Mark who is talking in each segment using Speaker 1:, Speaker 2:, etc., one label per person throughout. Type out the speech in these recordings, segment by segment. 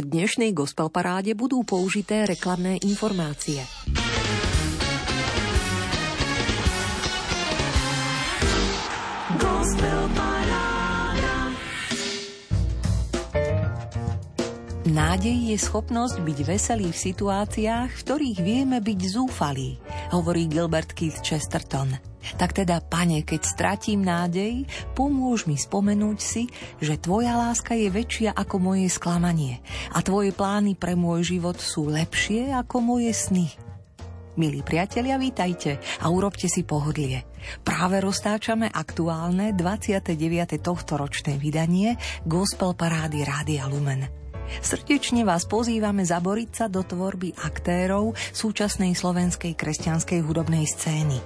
Speaker 1: V dnešnej gospel paráde budú použité reklamné informácie. Nádej je schopnosť byť veselý v situáciách, v ktorých vieme byť zúfalí, hovorí Gilbert Keith Chesterton. Tak teda, pane, keď stratím nádej, pomôž mi spomenúť si, že tvoja láska je väčšia ako moje sklamanie a tvoje plány pre môj život sú lepšie ako moje sny. Milí priatelia, vítajte a urobte si pohodlie. Práve roztáčame aktuálne 29. tohto ročné vydanie Gospel Parády Rádia Lumen. Srdečne vás pozývame zaboriť sa do tvorby aktérov súčasnej slovenskej kresťanskej hudobnej scény.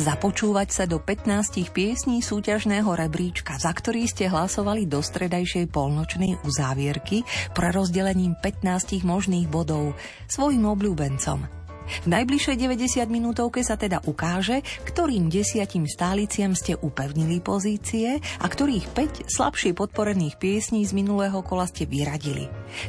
Speaker 1: Započúvať sa do 15 piesní súťažného rebríčka, za ktorý ste hlasovali do stredajšej polnočnej uzávierky pre rozdelením 15 možných bodov svojim obľúbencom. V najbližšej 90 minútovke sa teda ukáže, ktorým desiatim stáliciam ste upevnili pozície a ktorých 5 slabšie podporených piesní z minulého kola ste vyradili.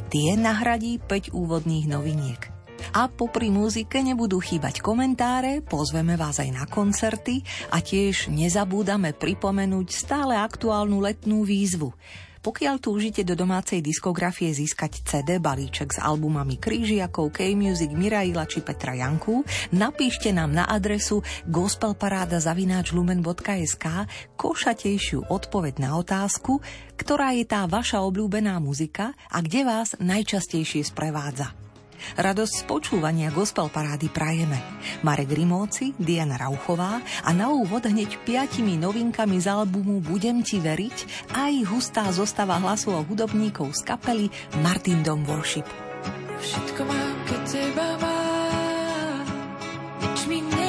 Speaker 1: Tie nahradí 5 úvodných noviniek. A popri muzike nebudú chýbať komentáre, pozveme vás aj na koncerty a tiež nezabúdame pripomenúť stále aktuálnu letnú výzvu. Pokiaľ túžite do domácej diskografie získať CD balíček s albumami Krížiakov, K-Music, Miraila či Petra Janku, napíšte nám na adresu gospelparáda.lumen.sk košatejšiu odpoveď na otázku, ktorá je tá vaša obľúbená muzika a kde vás najčastejšie sprevádza. Radosť z počúvania gospel parády prajeme. Marek Rimóci, Diana Rauchová a na úvod hneď piatimi novinkami z albumu Budem ti veriť aj hustá zostava hlasov hudobníkov z kapely Martin Dom Worship. Všetko mám, keď teba mám, nič mi nechýba,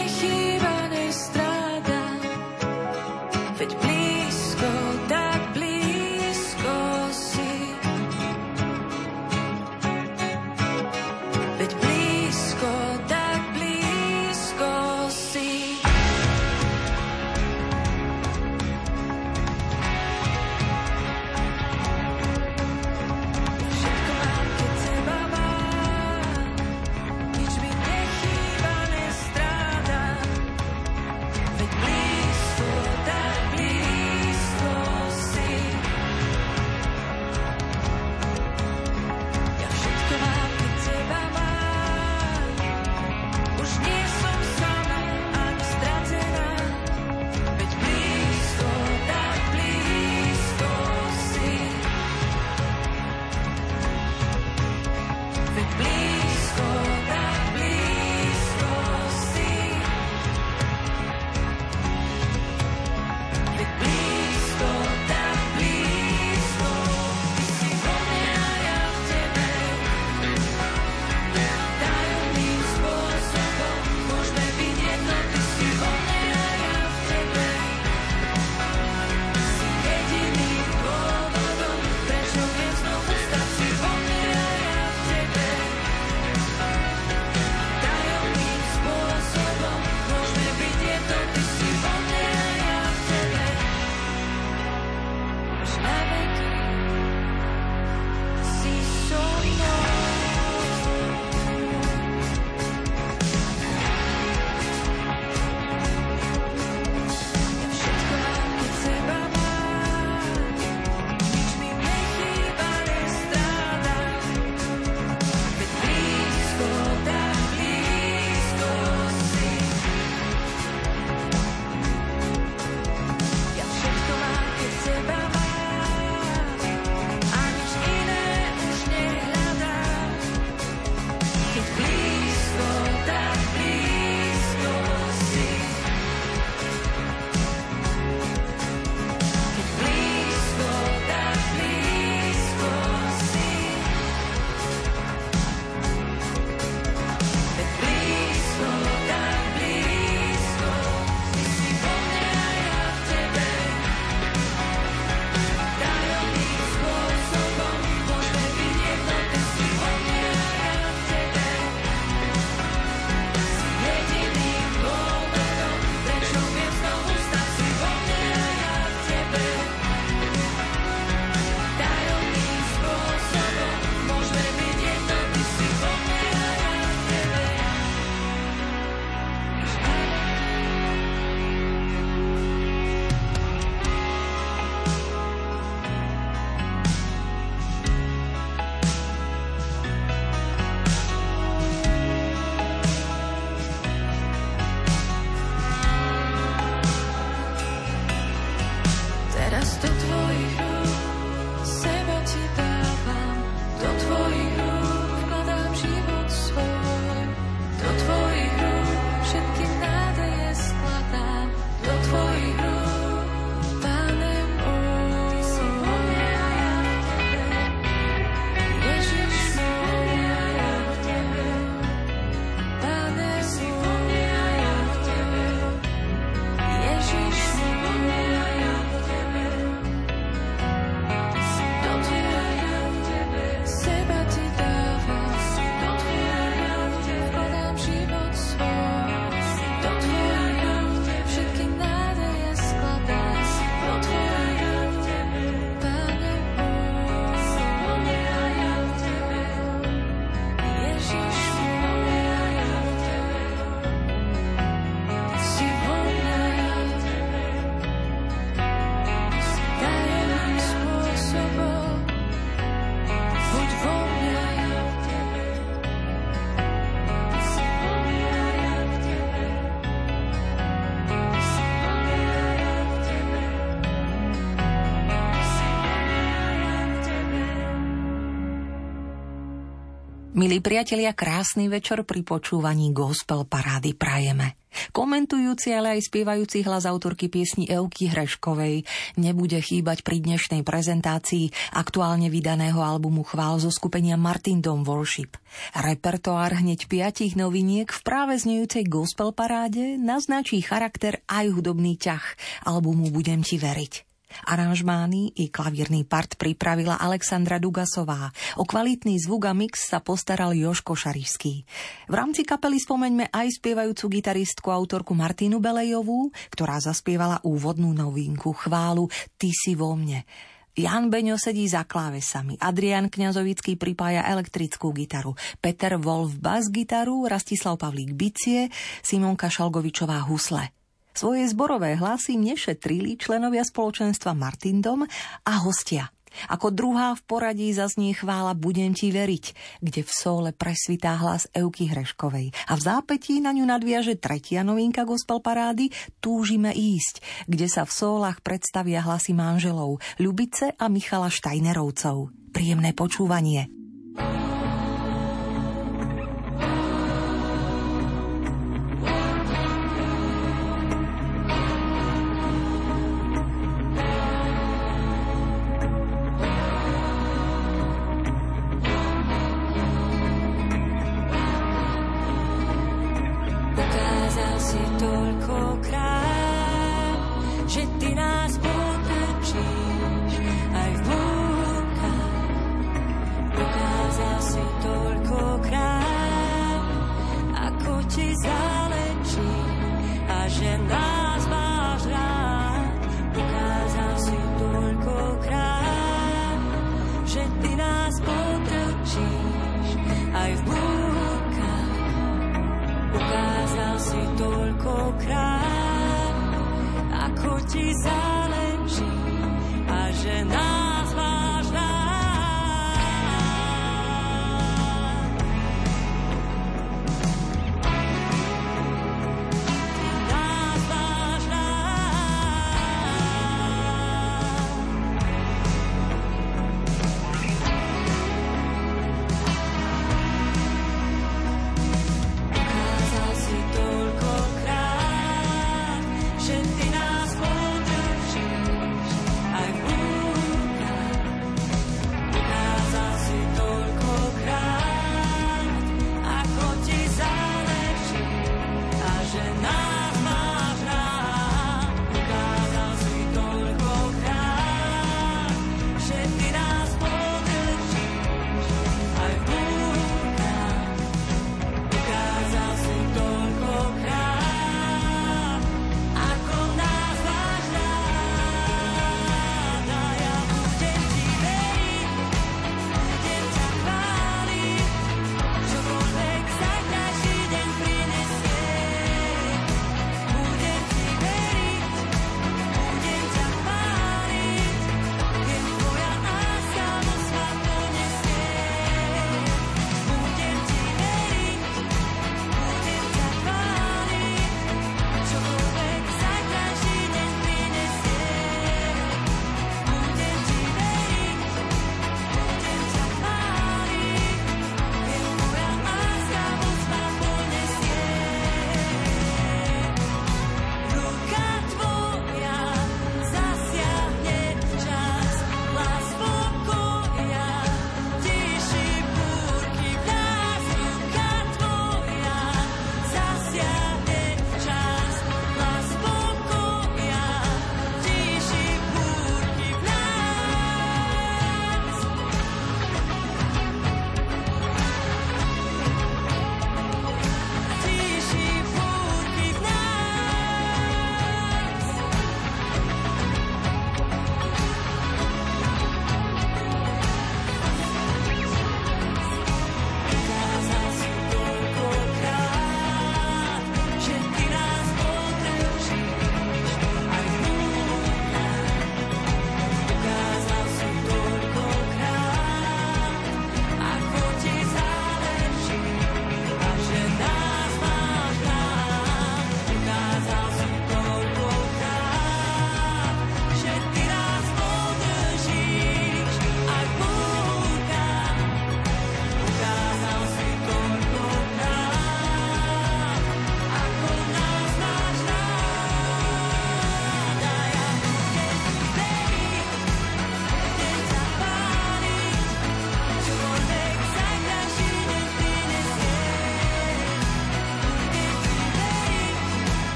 Speaker 1: Milí priatelia, krásny večer pri počúvaní gospel parády prajeme. Komentujúci, ale aj spievajúci hlas autorky piesni Euky Hreškovej nebude chýbať pri dnešnej prezentácii aktuálne vydaného albumu chvál zo skupenia Martin Dom Worship. Repertoár hneď piatich noviniek v práve znejúcej gospel paráde naznačí charakter aj hudobný ťah albumu Budem ti veriť. Aranžmány i klavírny part pripravila Alexandra Dugasová. O kvalitný zvuk a mix sa postaral Joško Šarišský. V rámci kapely spomeňme aj spievajúcu gitaristku autorku Martinu Belejovú, ktorá zaspievala úvodnú novinku chválu Ty si vo mne. Jan Beňo sedí za klávesami, Adrian Kňazovický pripája elektrickú gitaru, Peter Wolf bas gitaru, Rastislav Pavlík bicie, Simonka Šalgovičová husle. Svoje zborové hlasy nešetrili členovia spoločenstva Martindom a hostia. Ako druhá v poradí zaznie chvála Budem ti veriť, kde v sóle presvitá hlas Euky Hreškovej. A v zápetí na ňu nadviaže tretia novinka gospel parády Túžime ísť, kde sa v sólach predstavia hlasy manželov Ľubice a Michala Štajnerovcov. Príjemné počúvanie.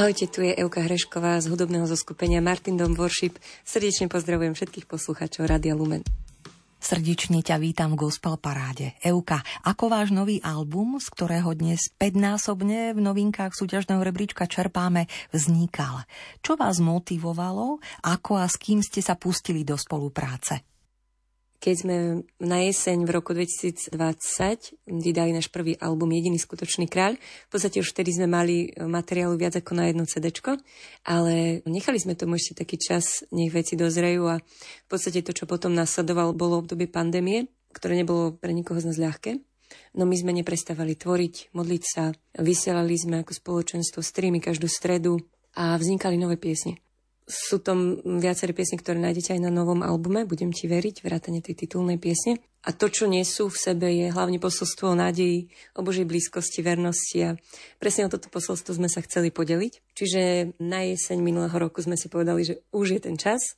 Speaker 2: Ahojte, tu je Euka Hrešková z hudobného zoskupenia Martin Dom Worship. Srdečne pozdravujem všetkých poslucháčov Radia Lumen.
Speaker 1: Srdečne ťa vítam v Gospel Paráde. Euka, ako váš nový album, z ktorého dnes 5-násobne v novinkách súťažného rebríčka čerpáme, vznikal? Čo vás motivovalo? Ako a s kým ste sa pustili do spolupráce?
Speaker 2: Keď sme na jeseň v roku 2020 vydali náš prvý album Jediný skutočný kráľ. V podstate už vtedy sme mali materiálu viac ako na jedno CD, ale nechali sme tomu ešte taký čas, nech veci dozrejú a v podstate to, čo potom nasledovalo, bolo obdobie pandémie, ktoré nebolo pre nikoho z nás ľahké. No my sme neprestávali tvoriť, modliť sa, vysielali sme ako spoločenstvo streamy každú stredu a vznikali nové piesne. Sú tam viaceré piesne, ktoré nájdete aj na novom albume, budem ti veriť, vrátane tej titulnej piesne. A to, čo nesú v sebe, je hlavne posolstvo o nádeji, o Božej blízkosti, vernosti a presne o toto posolstvo sme sa chceli podeliť. Čiže na jeseň minulého roku sme si povedali, že už je ten čas.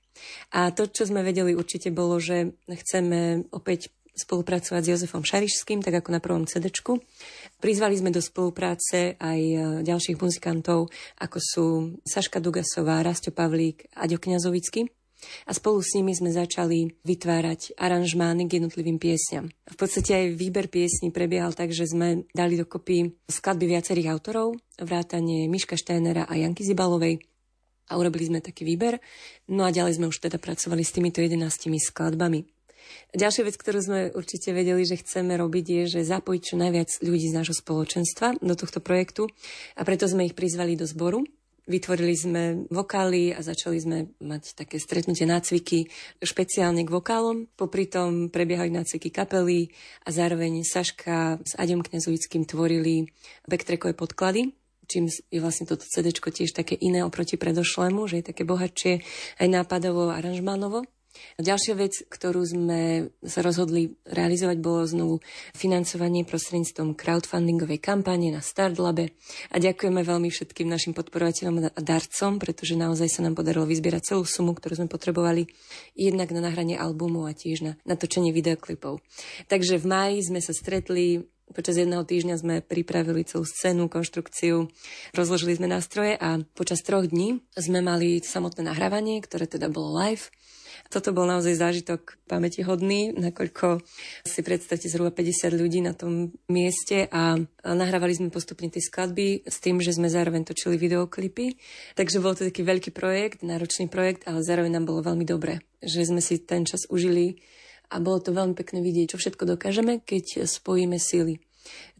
Speaker 2: A to, čo sme vedeli určite bolo, že chceme opäť spolupracovať s Jozefom Šarišským, tak ako na prvom CD. Prizvali sme do spolupráce aj e, ďalších muzikantov, ako sú Saška Dugasová, Rasto Pavlík, Aďo Kňazovický. A spolu s nimi sme začali vytvárať aranžmány k jednotlivým piesňam. V podstate aj výber piesní prebiehal tak, že sme dali dokopy skladby viacerých autorov, vrátane Miška Steinera a Janky Zibalovej, a urobili sme taký výber. No a ďalej sme už teda pracovali s týmito 11 skladbami. Ďalšia vec, ktorú sme určite vedeli, že chceme robiť, je, že zapojiť čo najviac ľudí z nášho spoločenstva do tohto projektu a preto sme ich prizvali do zboru. Vytvorili sme vokály a začali sme mať také stretnutie nácviky špeciálne k vokálom. Popri tom prebiehali nácviky kapely a zároveň Saška s Aďom Kňazovickým tvorili backtrackové podklady, čím je vlastne toto CD tiež také iné oproti predošlému, že je také bohatšie aj nápadovo, aranžmánovo. Ďalšia vec, ktorú sme sa rozhodli realizovať, bolo znovu financovanie prostredníctvom crowdfundingovej kampane na Startlabe. A ďakujeme veľmi všetkým našim podporovateľom a darcom, pretože naozaj sa nám podarilo vyzbierať celú sumu, ktorú sme potrebovali jednak na nahranie albumu a tiež na natočenie videoklipov. Takže v máji sme sa stretli Počas jedného týždňa sme pripravili celú scénu, konštrukciu, rozložili sme nástroje a počas troch dní sme mali samotné nahrávanie, ktoré teda bolo live toto bol naozaj zážitok pamätihodný, nakoľko si predstavte zhruba 50 ľudí na tom mieste a nahrávali sme postupne tie skladby s tým, že sme zároveň točili videoklipy. Takže bol to taký veľký projekt, náročný projekt, ale zároveň nám bolo veľmi dobre, že sme si ten čas užili a bolo to veľmi pekné vidieť, čo všetko dokážeme, keď spojíme síly.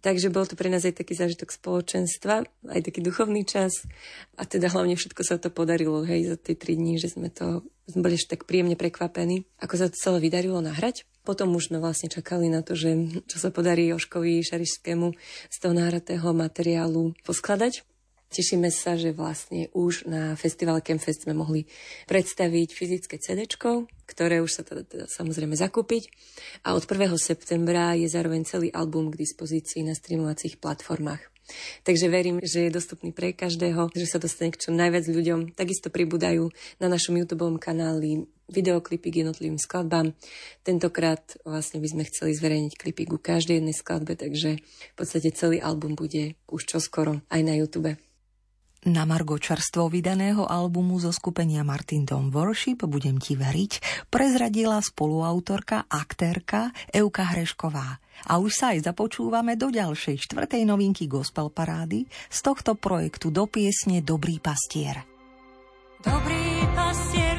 Speaker 2: Takže bol to pre nás aj taký zážitok spoločenstva, aj taký duchovný čas a teda hlavne všetko sa to podarilo, hej, za tie tri dní, že sme to, sme boli ešte tak príjemne prekvapení, ako sa to celé vydarilo nahrať. Potom už sme vlastne čakali na to, že čo sa podarí Joškovi Šarišskému z toho náhratého materiálu poskladať. Tešíme sa, že vlastne už na festivale Campfest sme mohli predstaviť fyzické CD, ktoré už sa teda, teda samozrejme zakúpiť. A od 1. septembra je zároveň celý album k dispozícii na streamovacích platformách. Takže verím, že je dostupný pre každého, že sa dostane k čo najviac ľuďom. Takisto pribúdajú na našom YouTube kanáli videoklipy k jednotlivým skladbám. Tentokrát vlastne by sme chceli zverejniť klipy ku každej jednej skladbe, takže v podstate celý album bude už čoskoro aj na YouTube.
Speaker 1: Na Margo čerstvo vydaného albumu zo skupenia Martin Dom Worship Budem ti veriť prezradila spoluautorka, aktérka Euka Hrešková. A už sa aj započúvame do ďalšej štvrtej novinky gospel parády z tohto projektu do piesne Dobrý pastier.
Speaker 3: Dobrý pastier,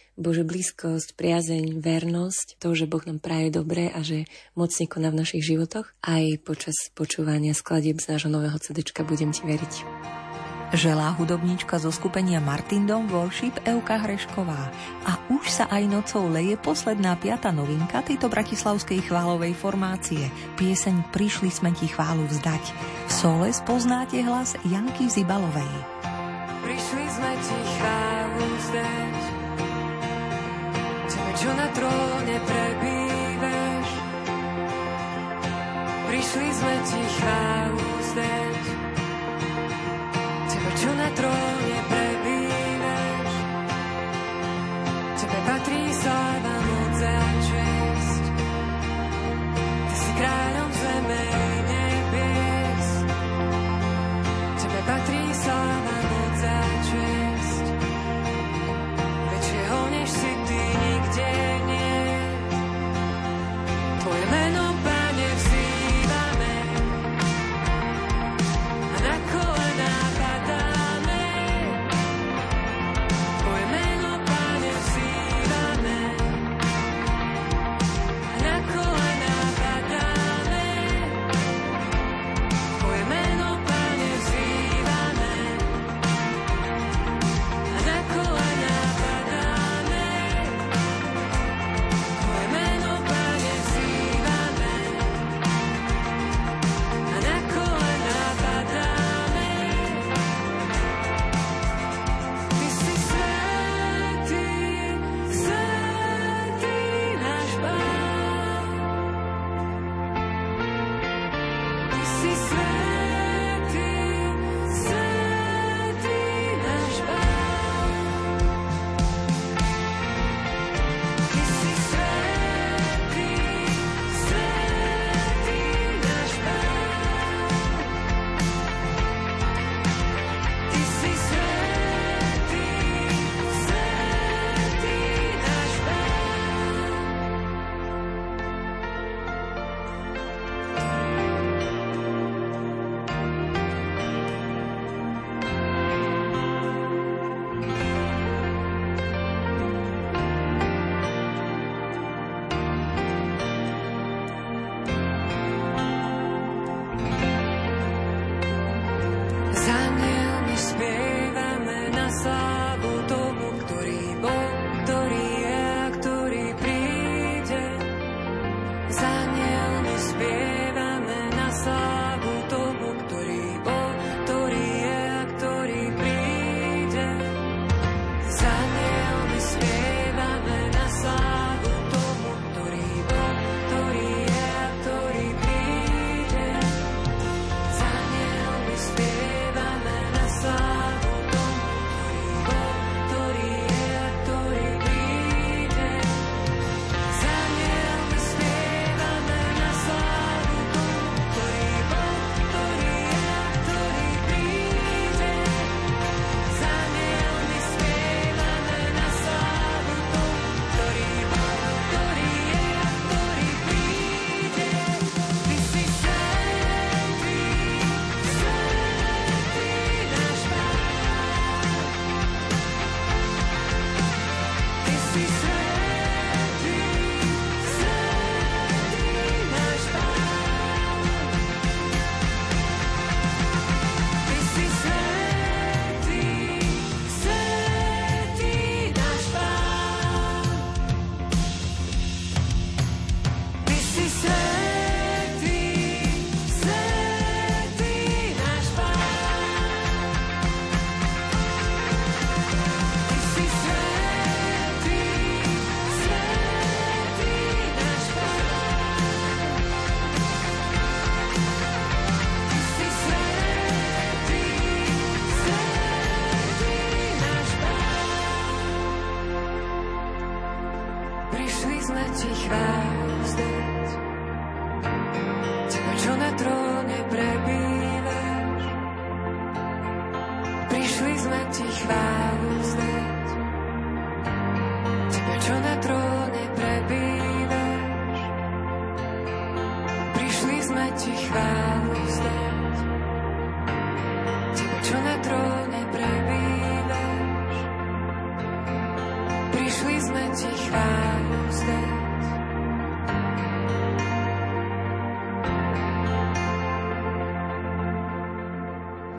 Speaker 2: Bože blízkosť, priazeň, vernosť, to, že Boh nám praje dobre a že mocne koná v našich životoch. Aj počas počúvania skladieb z nášho nového CD budem ti veriť.
Speaker 1: Želá hudobníčka zo skupenia Martin Dom Worship Euka Hrešková. A už sa aj nocou leje posledná piata novinka tejto bratislavskej chválovej formácie. Pieseň Prišli sme ti chválu vzdať. V sole spoznáte hlas Janky Zibalovej.
Speaker 4: Prišli sme ti chválu vzdať čo na tróne prebývaš Prišli sme ti chválu vzdať čo na tróne prebývaš. Tebe patrí sláva, moc a čest. Ty si kráľom zeme nebies. Tebe patrí sláva, moc a čest. Väčšieho než si ty Tvoje meno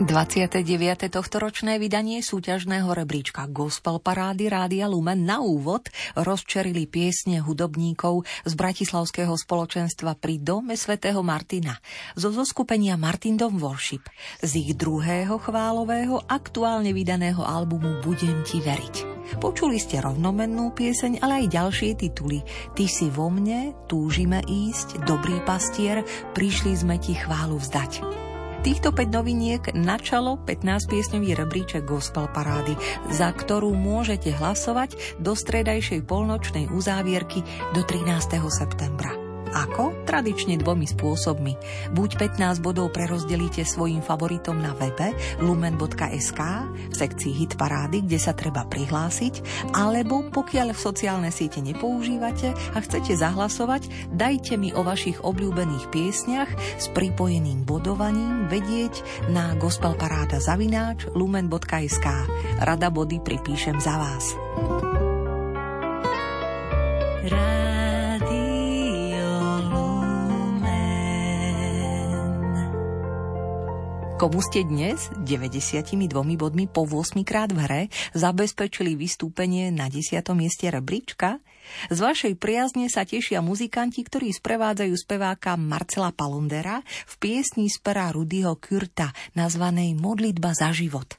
Speaker 1: 29. tohtoročné vydanie súťažného rebríčka Gospel Parády Rádia Lumen na úvod rozčerili piesne hudobníkov z Bratislavského spoločenstva pri Dome svätého Martina zo zoskupenia Martin Dom Worship z ich druhého chválového aktuálne vydaného albumu Budem ti veriť. Počuli ste rovnomennú pieseň, ale aj ďalšie tituly. Ty si vo mne, túžime ísť, dobrý pastier, prišli sme ti chválu vzdať. Týchto 5 noviniek načalo 15 piesňový rebríček Gospel Parády, za ktorú môžete hlasovať do stredajšej polnočnej uzávierky do 13. septembra. Ako? Tradične dvomi spôsobmi. Buď 15 bodov prerozdelíte svojim favoritom na webe lumen.sk v sekcii Hit Parády, kde sa treba prihlásiť, alebo pokiaľ v sociálne siete nepoužívate a chcete zahlasovať, dajte mi o vašich obľúbených piesniach s pripojeným bodovaním vedieť na gospelparáda zavináč lumen.sk. Rada body pripíšem za vás. Rád Komu ste dnes 92 bodmi po 8 krát v hre zabezpečili vystúpenie na 10. mieste rebríčka? Z vašej priazne sa tešia muzikanti, ktorí sprevádzajú speváka Marcela Palondera v piesni z pera Rudyho Kürta nazvanej Modlitba za život.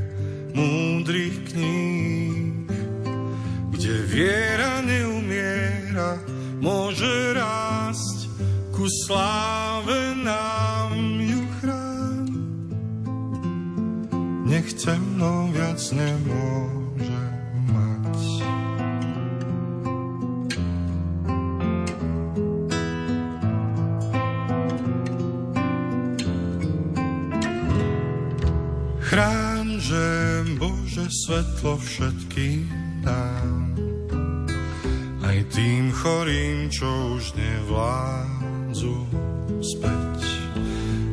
Speaker 5: múdrych kníh, kde viera neumiera, môže rásť ku sláve nám ju chrán. Nech temno viac nemôže mať. Chráň, že Bože, svetlo všetkým dám. Aj tým chorým, čo už nevládzu späť.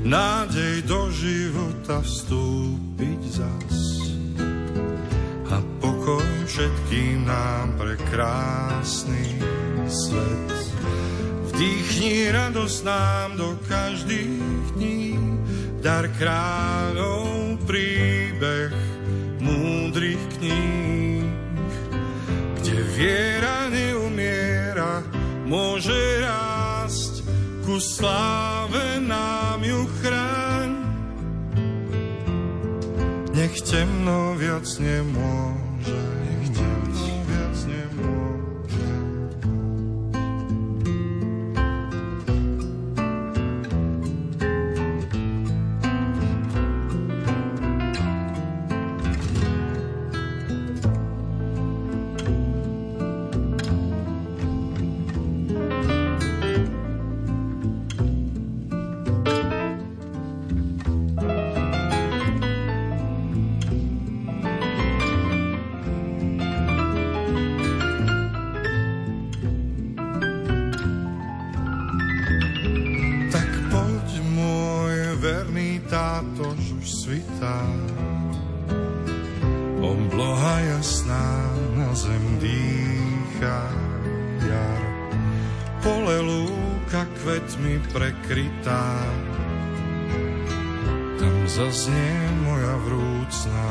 Speaker 5: Nádej do života vstúpiť zas. A pokoj všetkým nám pre krásny svet. Vdýchni radosť nám do každých dní, dar kráľov príbeh múdrych kníh, kde viera neumiera, môže rásť, ku sláve nám ju chráň. Nech temno viac nemôže skrytá. Tam zaznie moja vrúcná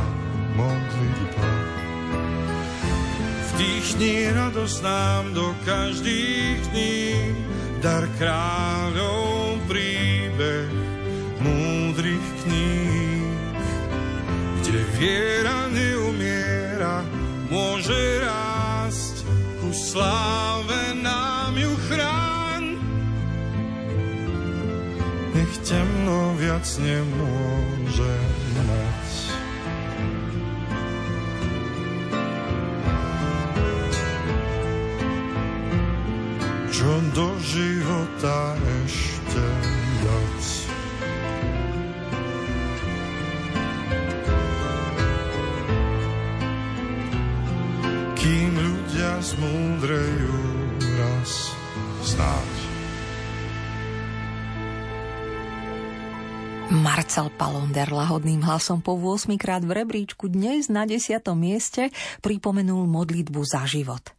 Speaker 5: modlitba. Vdýchni radosť nám do každých dní, dar kráľov príbeh múdrych kníh, kde vie viac nemôže mať. Čo do života ešte dať. kým ľudia zmúdrejú
Speaker 1: Marcel Palonder lahodným hlasom po 8 krát v rebríčku dnes na 10. mieste pripomenul modlitbu za život.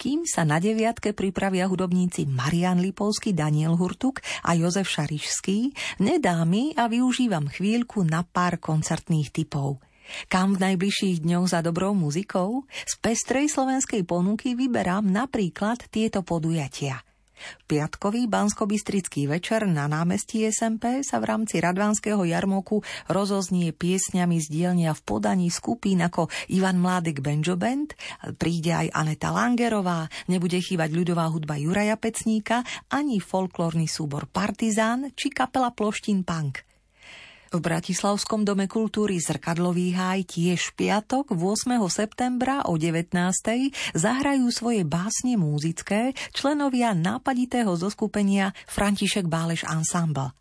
Speaker 1: Kým sa na deviatke pripravia hudobníci Marian Lipovský, Daniel Hurtuk a Jozef Šarišský, nedá mi a využívam chvíľku na pár koncertných typov – kam v najbližších dňoch za dobrou muzikou? Z pestrej slovenskej ponuky vyberám napríklad tieto podujatia. Piatkový banskobistrický večer na námestí SMP sa v rámci Radvánskeho jarmoku rozoznie piesňami z dielnia v podaní skupín ako Ivan Mládek Benjo Band, príde aj Aneta Langerová, nebude chýbať ľudová hudba Juraja Pecníka, ani folklórny súbor Partizán či kapela Ploštín Punk. V Bratislavskom dome kultúry Zrkadlový háj tiež piatok 8. septembra o 19. zahrajú svoje básne múzické členovia nápaditého zoskupenia František Báleš Ensemble.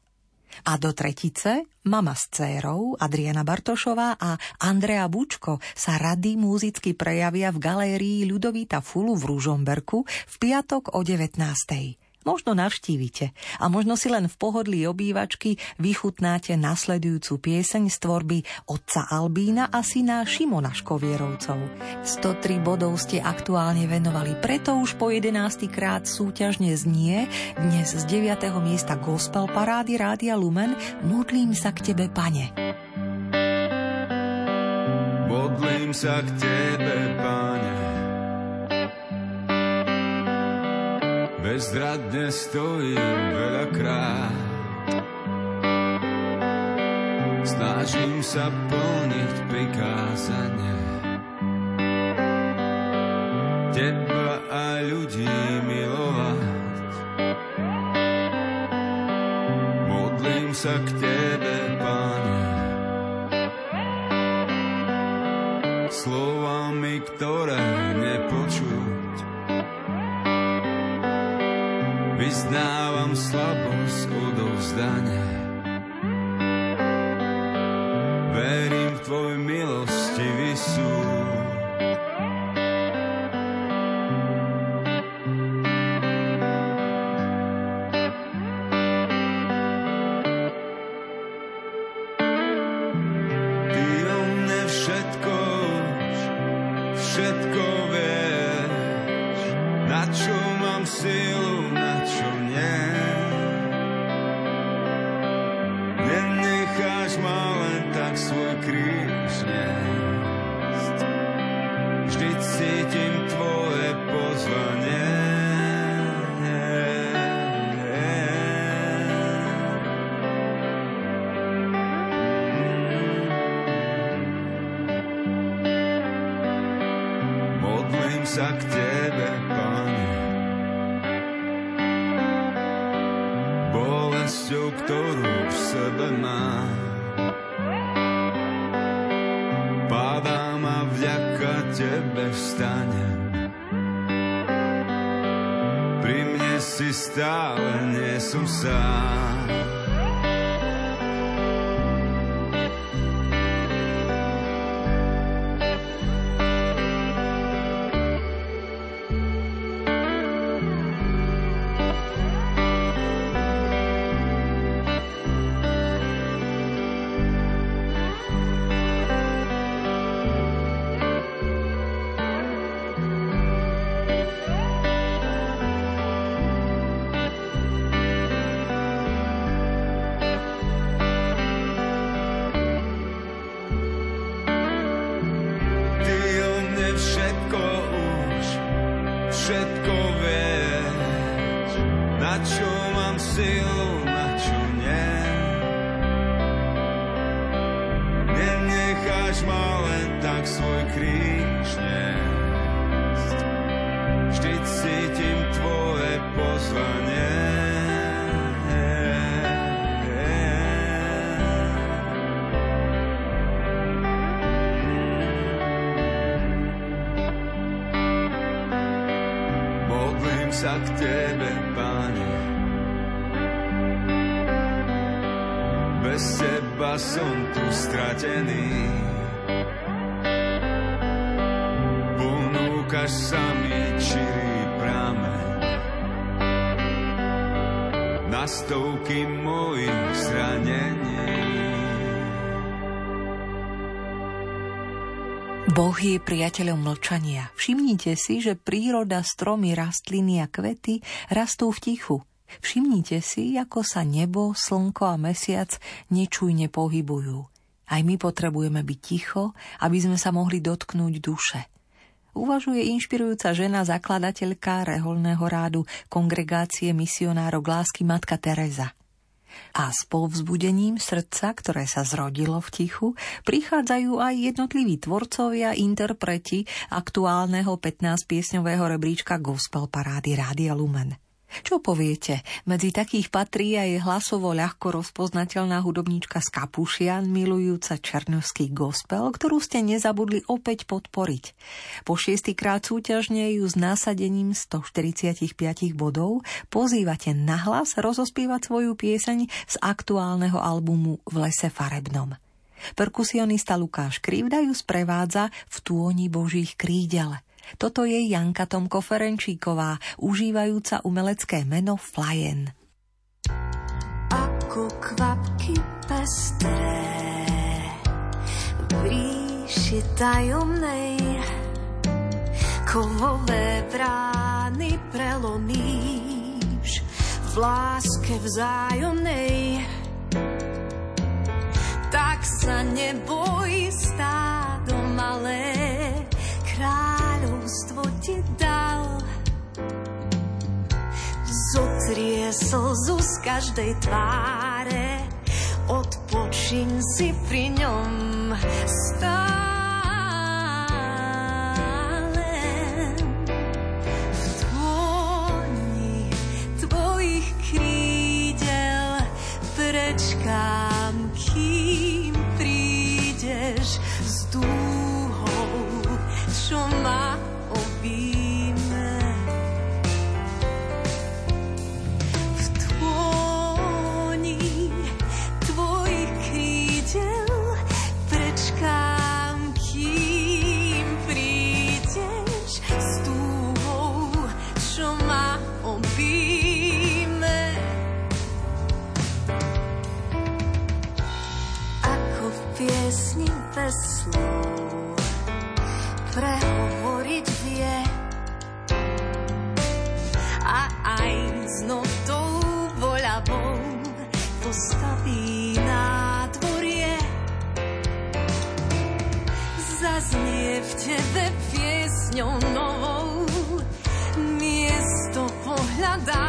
Speaker 1: A do tretice mama s cérou Adriana Bartošová a Andrea Bučko sa rady múzicky prejavia v galérii Ľudovíta Fulu v Ružomberku v piatok o 19 možno navštívite a možno si len v pohodlí obývačky vychutnáte nasledujúcu pieseň z tvorby otca Albína a syna Šimona Škovierovcov. 103 bodov ste aktuálne venovali, preto už po 11. krát súťažne znie dnes z 9. miesta Gospel Parády Rádia Lumen Modlím sa k Tebe, Pane.
Speaker 6: Modlím sa k Tebe, Pane bezradne stojím veľakrát. Snažím sa plniť prikázanie. Teba a ľudí milovať. Modlím sa k Tebe, Pane. Slovami, ktoré vyznávam slabosť odovzdania. Verím v Tvoj milostivý súd.
Speaker 7: sa k Tebe, Pane. Bolesťou, ktorú v sebe mám, padám a vďaka Tebe vstanem. Pri mne si stále,
Speaker 1: nie som sám. Priateľom mlčania. Všimnite si, že príroda, stromy, rastliny a kvety rastú v tichu. Všimnite si, ako sa nebo, slnko a mesiac nečujne pohybujú. Aj my potrebujeme byť ticho, aby sme sa mohli dotknúť duše. Uvažuje inšpirujúca žena, zakladateľka reholného rádu kongregácie misionárov lásky Matka Teresa. A s povzbudením srdca, ktoré sa zrodilo v tichu, prichádzajú aj jednotliví tvorcovia, interpreti aktuálneho 15-piesňového rebríčka Gospel Parády Rádia Lumen. Čo poviete? Medzi takých patrí aj hlasovo ľahko rozpoznateľná hudobníčka z Kapušian, milujúca černovský gospel, ktorú ste nezabudli opäť podporiť. Po šiestýkrát súťažne ju s násadením 145 bodov pozývate nahlas rozospievať svoju pieseň z aktuálneho albumu V lese farebnom. Perkusionista Lukáš Krivda ju sprevádza v tôni božích krídel – toto je Janka Tomko Ferenčíková, užívajúca umelecké meno Flyen.
Speaker 8: Ako kvapky pestré v ríši tajomnej kovové brány prelomíš v láske vzájomnej tak sa neboj stádo malé kráľovstvo Zotrie slzu z každej tváre, odpočiň si pri ňom stále. V tvoni tvojich krídel prečkám, kým piesňou novou. Miesto pohľadá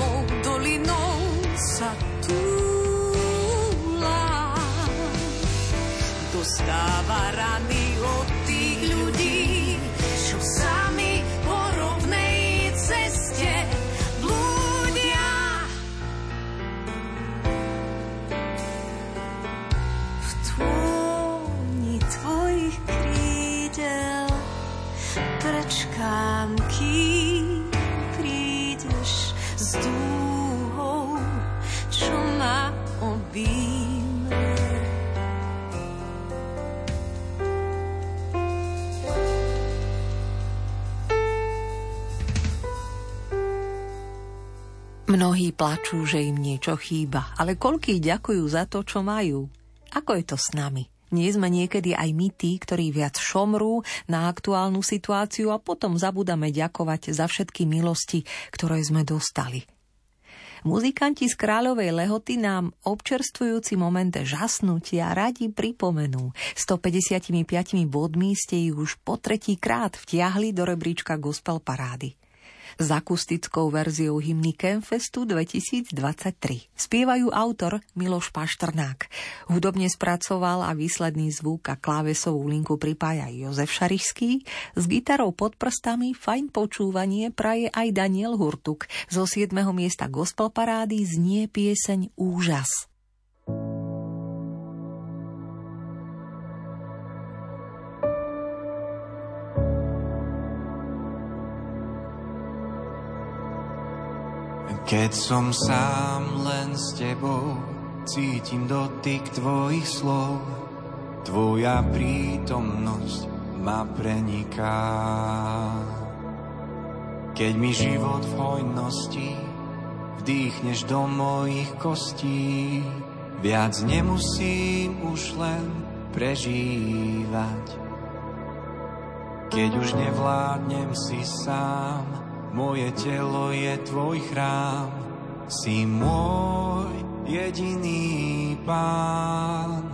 Speaker 8: a
Speaker 1: Mnohí plačú, že im niečo chýba, ale koľký ďakujú za to, čo majú. Ako je to s nami? Nie sme niekedy aj my tí, ktorí viac šomrú na aktuálnu situáciu a potom zabudame ďakovať za všetky milosti, ktoré sme dostali. Muzikanti z Kráľovej Lehoty nám občerstvujúci moment žasnutia radi pripomenú. 155 bodmi ste ich už po tretí krát vtiahli do rebríčka gospel parády s akustickou verziou hymny Campfestu 2023. Spievajú autor Miloš Paštrnák. Hudobne spracoval a výsledný zvuk a klávesovú linku pripája Jozef Šarišský. S gitarou pod prstami fajn počúvanie praje aj Daniel Hurtuk. Zo 7. miesta gospel parády znie pieseň Úžas.
Speaker 7: Keď som sám len s tebou, cítim dotyk tvojich slov, tvoja prítomnosť ma preniká. Keď mi život v hojnosti vdýchneš do mojich kostí, viac nemusím už len prežívať. Keď už nevládnem si sám, moje telo je tvoj chrám, si môj jediný pán.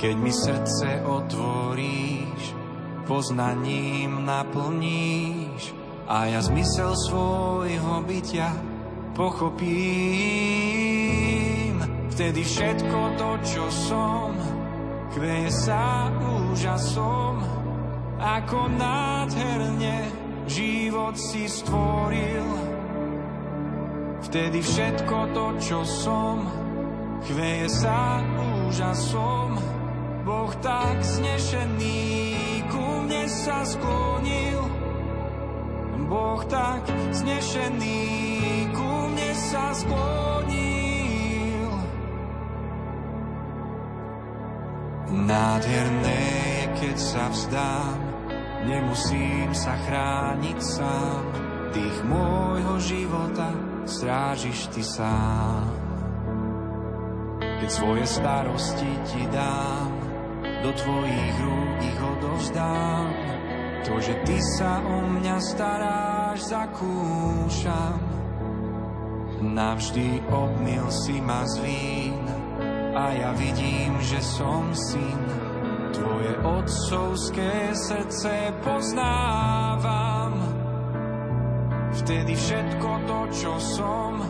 Speaker 7: Keď mi srdce otvoríš, poznaním naplníš a ja zmysel svojho bytia pochopím. Vtedy všetko to, čo som, chveje sa úžasom, ako nádherne život si stvoril. Vtedy všetko to, čo som, chveje sa úžasom. Boh tak znešený ku mne sa sklonil. Boh tak znešený ku mne sa sklonil. Nádherné je, keď sa vzdám Nemusím sa chrániť sám, tých môjho života strážiš ty sám. Keď svoje starosti ti dám, do tvojich rúk ich odovzdám. To, že ty sa o mňa staráš, zakúšam. Navždy obmil si ma z vín a ja vidím, že som syn Tvoje otcovské srdce poznávam. Vtedy všetko to, čo som,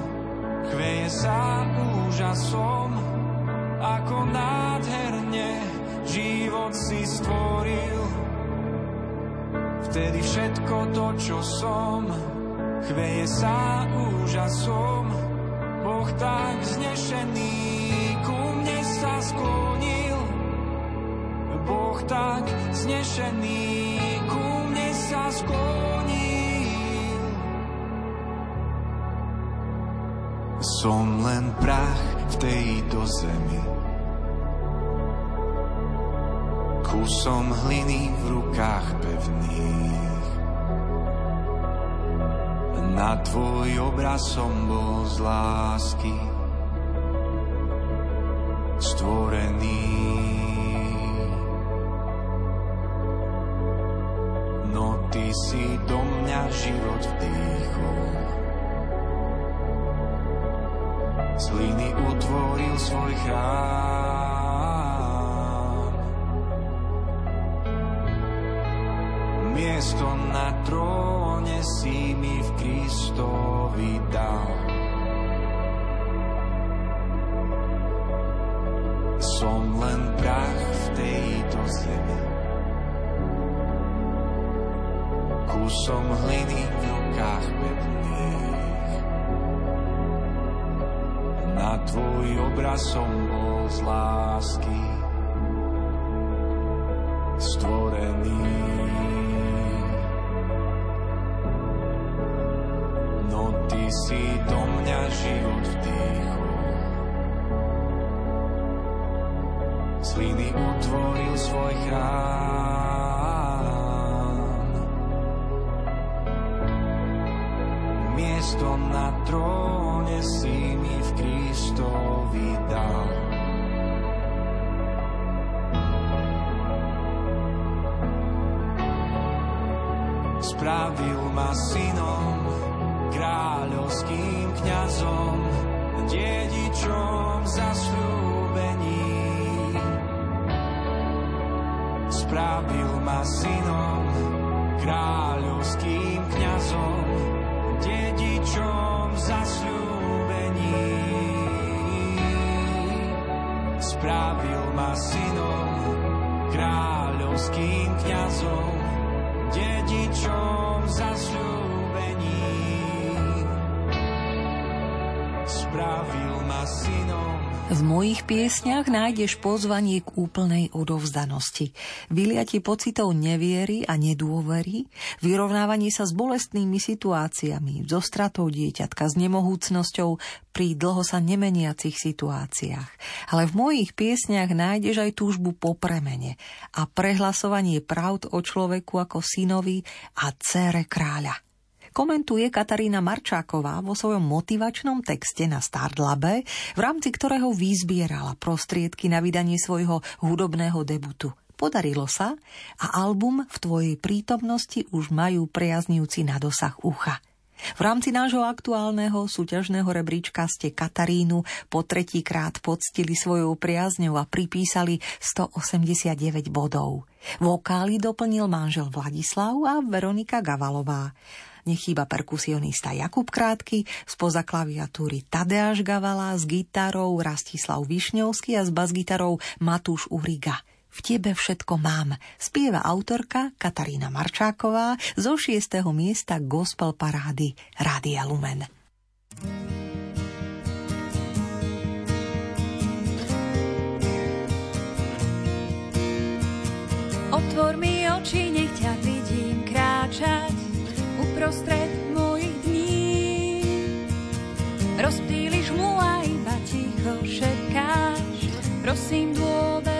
Speaker 7: chveje sa úžasom, ako nádherne život si stvoril. Vtedy všetko to, čo som, chveje sa úžasom, Boh tak znešený ku mne sa sklonil. Boh tak znešený ku mne sa sklonil. Som len prach v tejto zemi, kusom hliny v rukách pevných. Na tvoj obraz som bol z lásky stvorený. Si do mňa život vdýchol. Z hliny utvoril svoj chrám. Miesto na tróne si mi v Kristovi dal. Kusom hliny v rukách pevných. Na tvoj obraz som bol z lásky stvorený. No ty si do mňa život
Speaker 1: v mojich piesňach nájdeš pozvanie k úplnej odovzdanosti, vyliati pocitov neviery a nedôvery, vyrovnávanie sa s bolestnými situáciami, so stratou dieťatka, s nemohúcnosťou pri dlho sa nemeniacich situáciách. Ale v mojich piesňach nájdeš aj túžbu po premene a prehlasovanie pravd o človeku ako synovi a cére kráľa komentuje Katarína Marčáková vo svojom motivačnom texte na Startlabe, v rámci ktorého vyzbierala prostriedky na vydanie svojho hudobného debutu. Podarilo sa a album v tvojej prítomnosti už majú priaznivci na dosah ucha. V rámci nášho aktuálneho súťažného rebríčka ste Katarínu po tretíkrát poctili svojou priazňou a pripísali 189 bodov. Vokály doplnil manžel Vladislav a Veronika Gavalová nechýba perkusionista Jakub Krátky, spoza klaviatúry Tadeáš Gavala, s gitarou Rastislav Višňovský a s basgitarou Matúš Uriga. V tebe všetko mám, spieva autorka Katarína Marčáková zo 6. miesta gospel parády Rádia Lumen.
Speaker 4: Otvor mi oči, nech ťa vidím kráčať uprostred mojich dní. Rozptýliš mu a iba ticho šepkáš, prosím dôveruj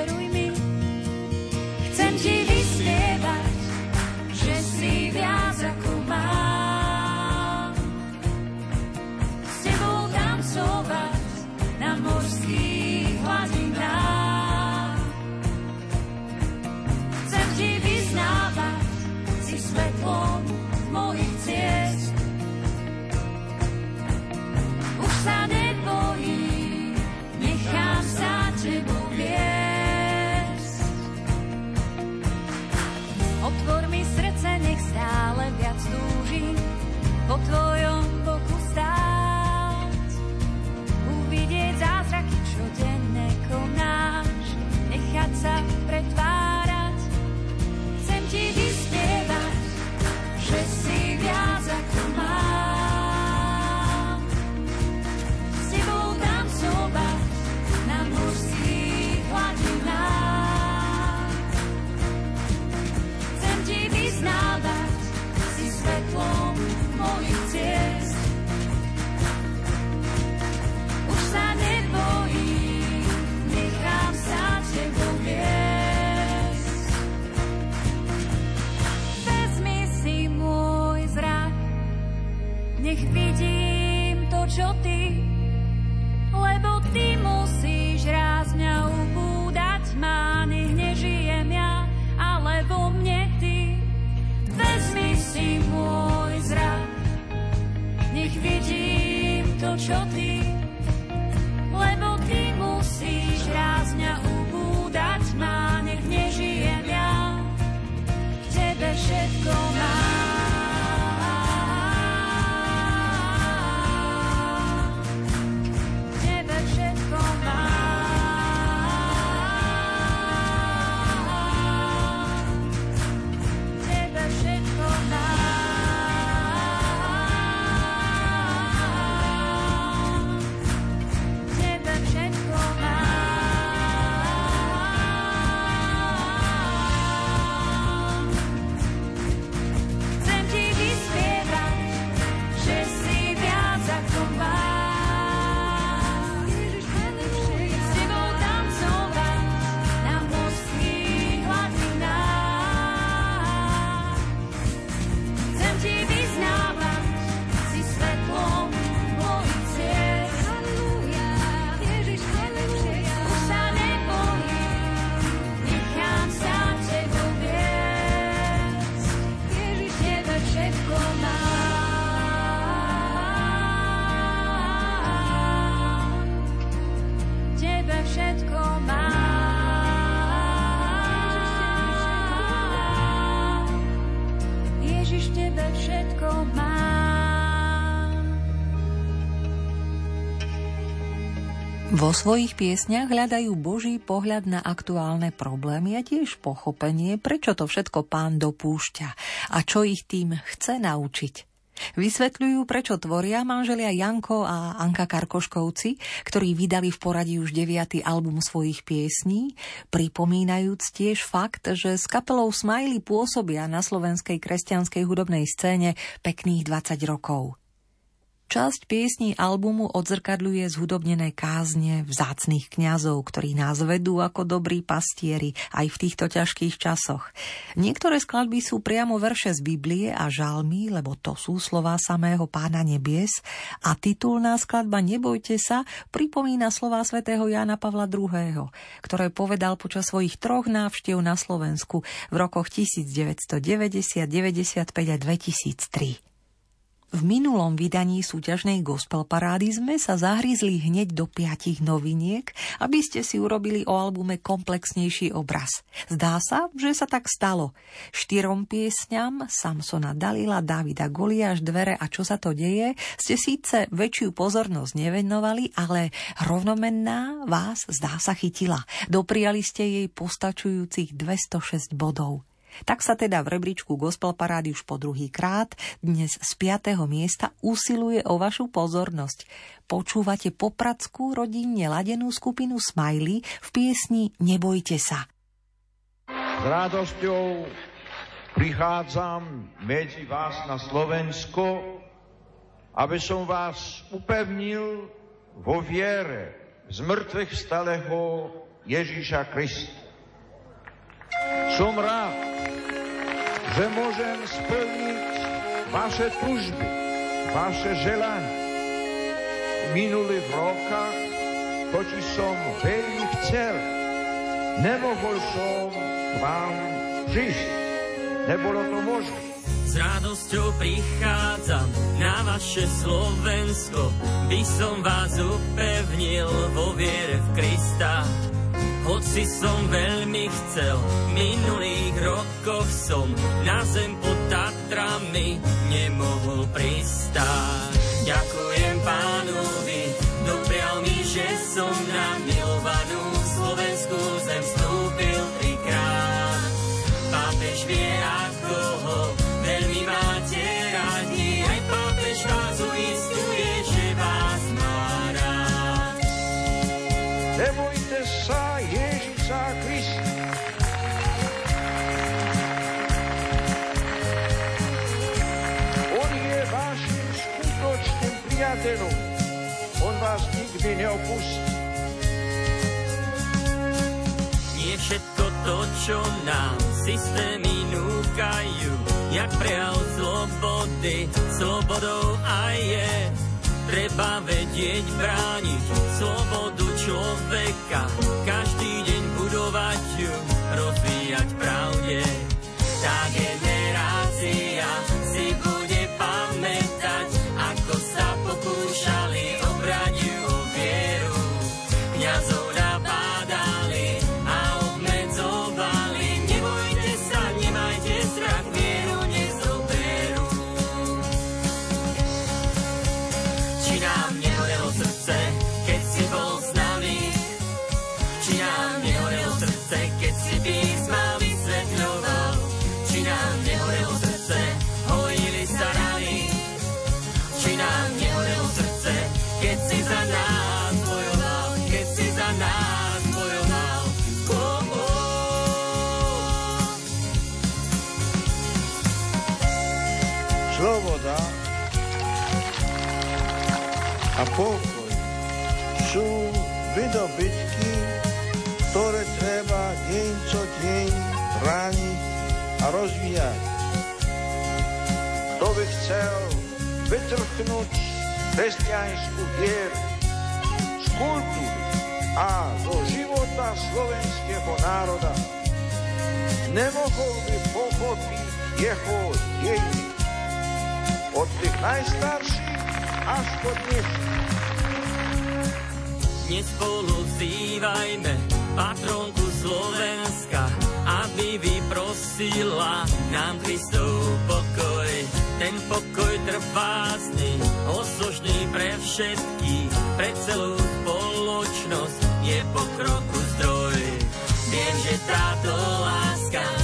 Speaker 1: Vo svojich piesniach hľadajú Boží pohľad na aktuálne problémy a tiež pochopenie, prečo to všetko pán dopúšťa a čo ich tým chce naučiť. Vysvetľujú, prečo tvoria manželia Janko a Anka Karkoškovci, ktorí vydali v poradí už deviatý album svojich piesní, pripomínajúc tiež fakt, že s kapelou Smiley pôsobia na slovenskej kresťanskej hudobnej scéne pekných 20 rokov. Časť piesní albumu odzrkadľuje zhudobnené kázne vzácných kňazov, ktorí nás vedú ako dobrí pastieri aj v týchto ťažkých časoch. Niektoré skladby sú priamo verše z Biblie a žalmy, lebo to sú slová samého pána nebies a titulná skladba Nebojte sa pripomína slová svätého Jána Pavla II., ktoré povedal počas svojich troch návštev na Slovensku v rokoch 1990, 95 a 2003. V minulom vydaní súťažnej gospel parády sme sa zahryzli hneď do piatich noviniek, aby ste si urobili o albume komplexnejší obraz. Zdá sa, že sa tak stalo. Štyrom piesňam Samsona Dalila, Davida Goliáš, Dvere a čo sa to deje ste síce väčšiu pozornosť nevenovali, ale rovnomenná vás zdá sa chytila. Dopriali ste jej postačujúcich 206 bodov. Tak sa teda v rebríčku Gospel Parády už po druhý krát dnes z 5. miesta usiluje o vašu pozornosť. Počúvate popradskú rodinne ladenú skupinu Smiley v piesni Nebojte sa.
Speaker 9: S radosťou prichádzam medzi vás na Slovensko, aby som vás upevnil vo viere z mŕtvych stalého Ježíša Krista. Som rád, že môžem splniť vaše tužby, vaše želania. Minulých rokách totiž som veľmi chcel, nemohol som vám žiť. Nebolo to možné.
Speaker 10: S radosťou prichádzam na vaše Slovensko, by som vás upevnil vo viere v Krista. Hoci som veľmi chcel, v minulých rokoch som na zem pod Tatrami nemohol pristáť. To, čo nám systémy núkajú, jak prejav slobody, slobodou aj je. Treba vedieť brániť slobodu človeka, každý deň budovať ju, rozvíjať pravde. A
Speaker 9: pokoj sú vydobytky, ktoré treba deň co deň brániť a rozvíjať. Kto by chcel vytrhnúť kresťanskú vieru z kultúry a zo života slovenského národa, nemohol by pochopiť jeho dejiny od tých najstarších až po dnešných.
Speaker 10: Dnes spolu vzývajme patronku Slovenska, aby vyprosila nám Kristov pokoj. Ten pokoj trvásny, osožný pre všetkých, pre celú spoločnosť. je pokroku zdroj. Viem, že táto láska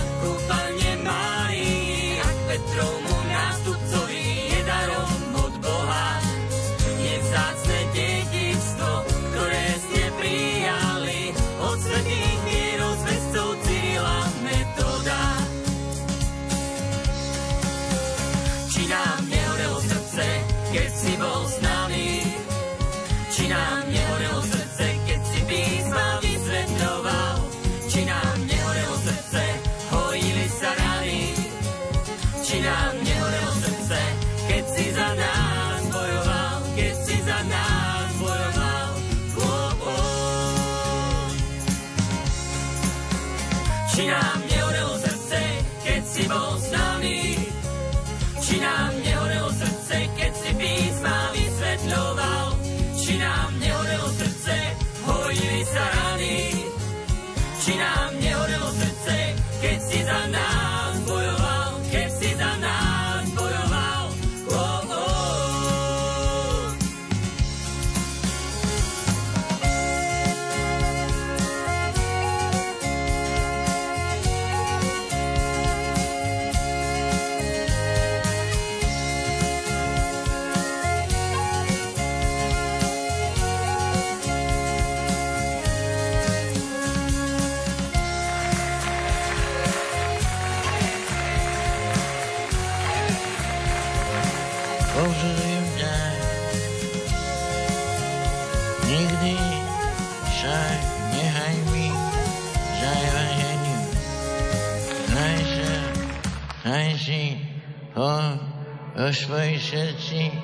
Speaker 11: svojich srdci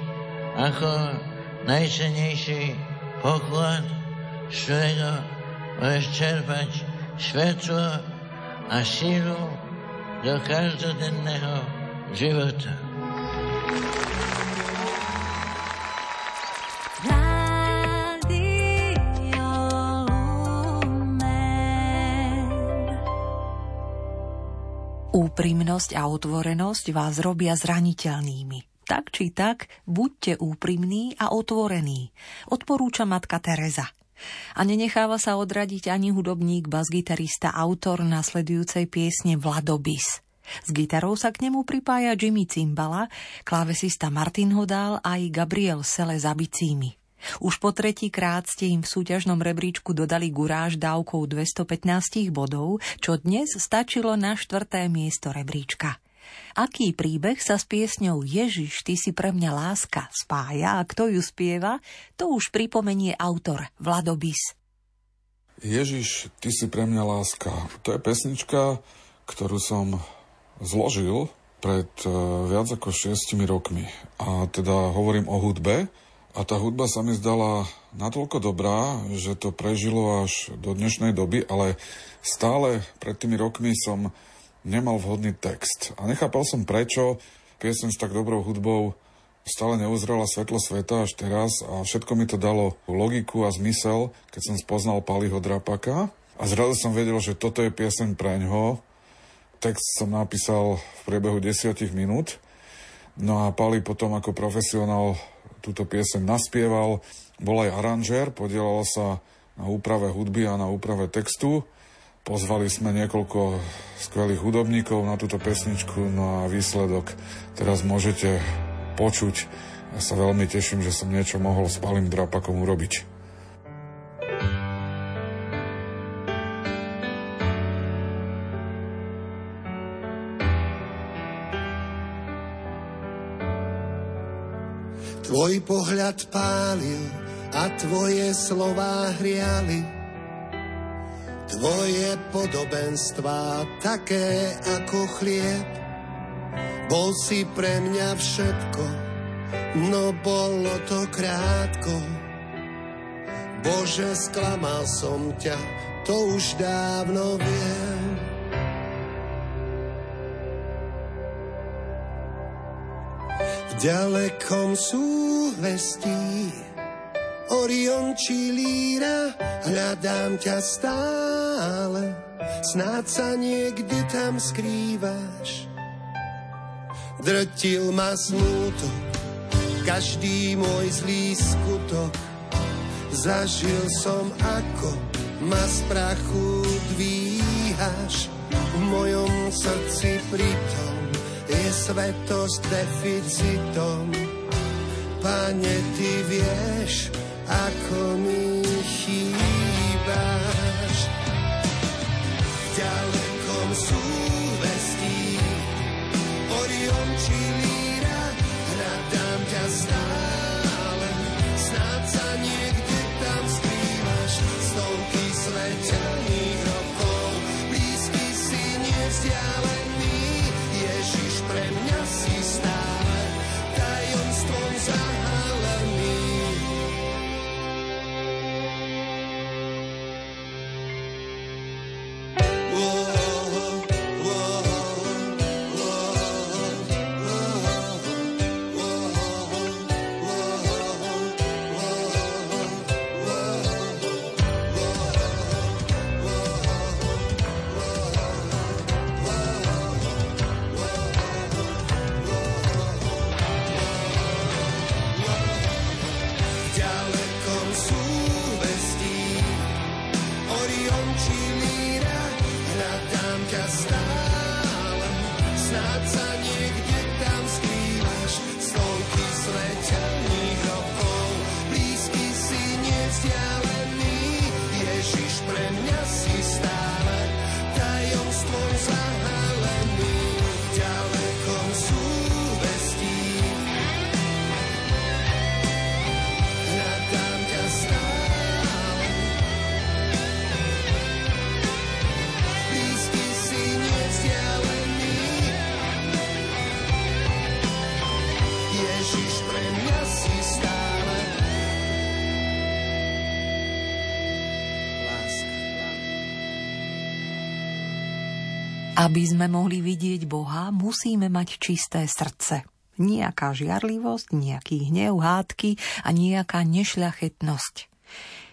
Speaker 11: ako najcenejší poklad, z ktorého môžeš čerpať svetlo a sílu do každodenného života.
Speaker 1: Úprimnosť a otvorenosť vás robia zraniteľnými. Tak či tak, buďte úprimní a otvorení, odporúča matka Teresa. A nenecháva sa odradiť ani hudobník, basgitarista, autor nasledujúcej piesne Vladobis. S gitarou sa k nemu pripája Jimmy Cimbala, klávesista Martin Hodál aj Gabriel Sele za bicími. Už po tretí krát ste im v súťažnom rebríčku dodali guráž dávkou 215 bodov, čo dnes stačilo na štvrté miesto rebríčka. Aký príbeh sa s piesňou Ježiš, ty si pre mňa láska spája a kto ju spieva, to už pripomenie autor Vladobis.
Speaker 12: Ježiš, ty si pre mňa láska. To je pesnička, ktorú som zložil pred eh, viac ako 6 rokmi. A teda hovorím o hudbe. A tá hudba sa mi zdala natoľko dobrá, že to prežilo až do dnešnej doby, ale stále pred tými rokmi som nemal vhodný text. A nechápal som prečo piesen s tak dobrou hudbou stále neuzrela svetlo sveta až teraz a všetko mi to dalo logiku a zmysel, keď som spoznal Paliho Drapaka. A zrazu som vedel, že toto je piesen pre ňoho. Text som napísal v priebehu desiatich minút. No a Pali potom ako profesionál túto piesen naspieval. Bol aj aranžér, podielal sa na úprave hudby a na úprave textu. Pozvali sme niekoľko skvelých hudobníkov na túto pesničku, no a výsledok teraz môžete počuť. Ja sa veľmi teším, že som niečo mohol s Palim Drapakom urobiť.
Speaker 13: Tvoj pohľad pálil a tvoje slová hriali. Tvoje podobenstvá také ako chlieb. Bol si pre mňa všetko, no bolo to krátko. Bože, sklamal som ťa, to už dávno viem. Ďalekom súhvestí Orion či Líra, hľadám ťa stále, snáď sa niekde tam skrývaš. Drtil ma smútok, každý môj zlý skutok, Zažil som, ako ma z prachu dvíhaš. V mojom srdci pritom je svetosť deficitom. Pane, Ty vieš, ako mi chýbaš. V ďalekom súvestí Orion či Líra, hľadám ťa stále.
Speaker 1: Aby sme mohli vidieť Boha, musíme mať čisté srdce. Nejaká žiarlivosť, nejaký hnev, hádky a nejaká nešľachetnosť.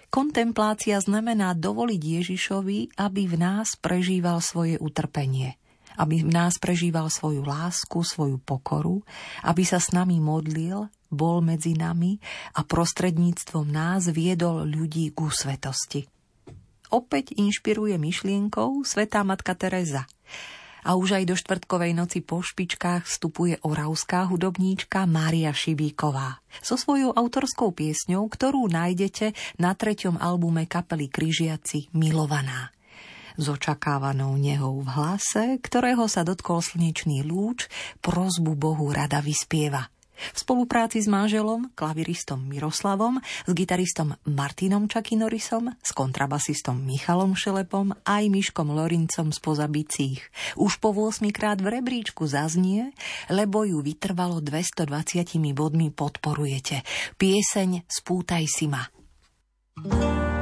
Speaker 1: Kontemplácia znamená dovoliť Ježišovi, aby v nás prežíval svoje utrpenie, aby v nás prežíval svoju lásku, svoju pokoru, aby sa s nami modlil, bol medzi nami a prostredníctvom nás viedol ľudí ku svetosti. Opäť inšpiruje myšlienkou svetá matka Teresa. A už aj do štvrtkovej noci po špičkách vstupuje oravská hudobníčka Mária Šibíková so svojou autorskou piesňou, ktorú nájdete na treťom albume kapely Kryžiaci Milovaná. S očakávanou nehou v hlase, ktorého sa dotkol slnečný lúč, prozbu Bohu rada vyspieva – v spolupráci s manželom, klaviristom Miroslavom, s gitaristom Martinom Čakinorisom, s kontrabasistom Michalom Šelepom aj Miškom Lorincom z pozabicích. Už po 8 krát v rebríčku zaznie, lebo ju vytrvalo 220 bodmi podporujete. Pieseň Spútaj si ma.
Speaker 3: Tebe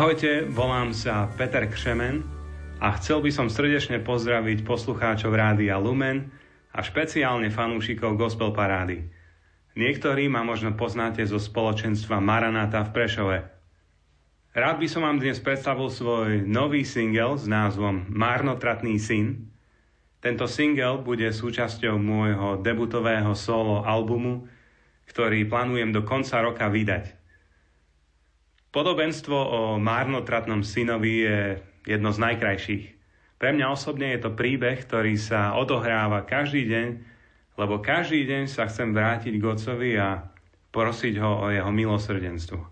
Speaker 14: Ahojte, volám sa Peter Křemen a chcel by som srdečne pozdraviť poslucháčov Rádia Lumen a špeciálne fanúšikov Gospel Parády. Niektorí ma možno poznáte zo spoločenstva Maranata v Prešove. Rád by som vám dnes predstavil svoj nový single s názvom Márnotratný syn. Tento single bude súčasťou môjho debutového solo albumu, ktorý plánujem do konca roka vydať. Podobenstvo o márnotratnom synovi je jedno z najkrajších. Pre mňa osobne je to príbeh, ktorý sa odohráva každý deň, lebo každý deň sa chcem vrátiť k Otcovi a prosiť ho o jeho milosrdenstvo.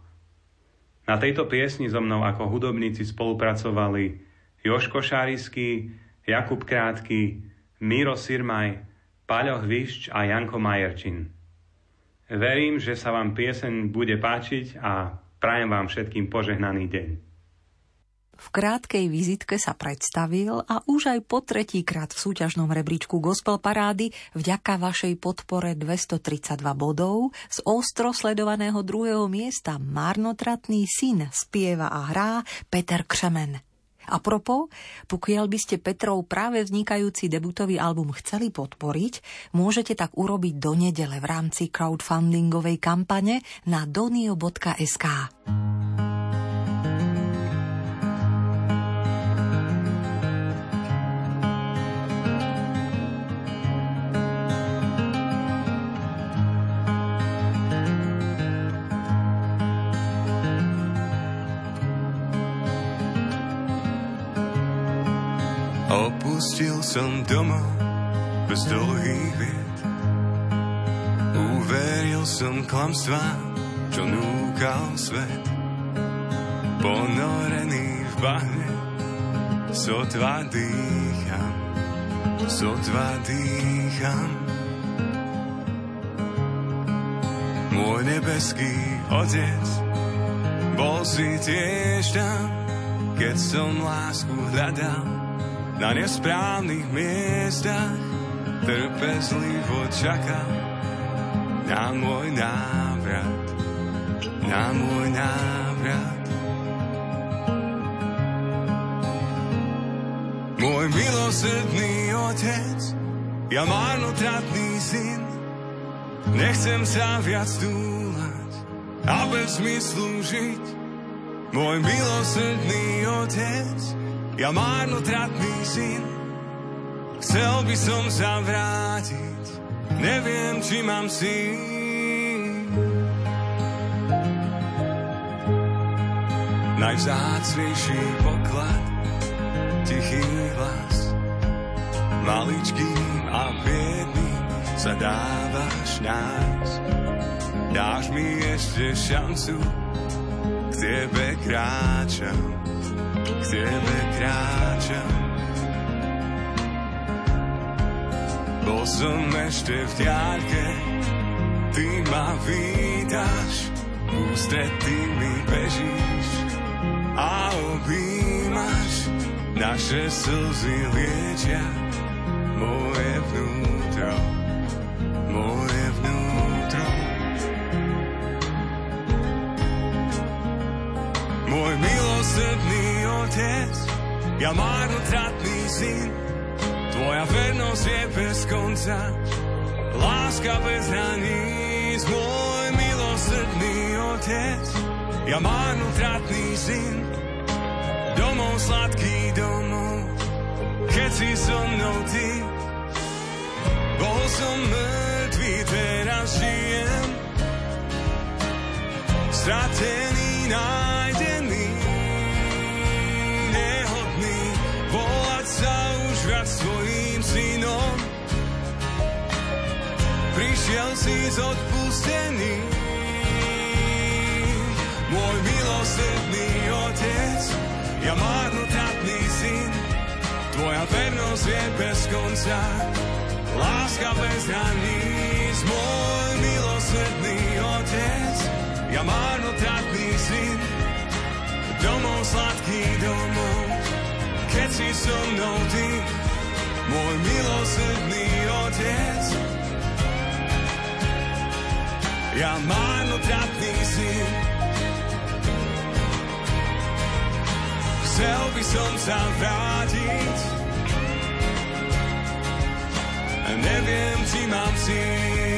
Speaker 14: Na tejto piesni so mnou ako hudobníci spolupracovali Joško Šárisky, Jakub Krátky, Miro Sirmaj, Paľo Hvišč a Janko Majerčin. Verím, že sa vám pieseň bude páčiť a Prajem vám všetkým požehnaný deň.
Speaker 1: V krátkej vizitke sa predstavil a už aj po tretíkrát v súťažnom rebríčku Gospel Parády vďaka vašej podpore 232 bodov z ostro sledovaného druhého miesta Marnotratný syn spieva a hrá Peter Křemen. A propo, pokiaľ by ste Petrov práve vznikajúci debutový album chceli podporiť, môžete tak urobiť do nedele v rámci crowdfundingovej kampane na donio.sk.
Speaker 6: Opustil som domov bez dlhých vied. Uveril som klamstvá, čo núkal svet. Ponorený v bahne, sotva dýcham, sotva dýcham. Môj nebeský otec, bol si tiež tam, keď som lásku hľadal na nesprávnych miestach trpezlivo čaká na môj návrat, na môj návrat. Môj milosrdný otec, ja marnotratný syn, nechcem sa viac túlať a bez zmyslu žiť. Môj milosrdný otec, ja marnotratný syn, chcel by som sa vrátiť, neviem, či mám síl. Najvzácnejší poklad, tichý hlas, maličkým a biedným sa dávaš nájsť. Dáš mi ešte šancu, k tebe kráčam k tebe kráčam. Bol som ešte v diaľke, ty ma vítaš, ústretý mi bežíš a objímaš, naše slzy liečia moje vnútro. Ja marnotratný syn, tvoja vernosť je bez konca. Láska bez hraníc, môj milosrdný otec. Ja marnotratný syn, domov sladký domov, keď si so mnou ty. Bol som mŕtvý, teraz žijem, stratený, nájdený, Prišiel si z odpustený, môj milosrdný otec, ja marnotratný syn, tvoja vernosť je bez konca, láska bez hraníc, môj milosrdný otec, ja marnotratný syn, domov sladký domov, keď si so mnou ty, môj milosrdný otec. Ja marnotratný syn, chcel by som sa vrátiť, neviem, či mám síl.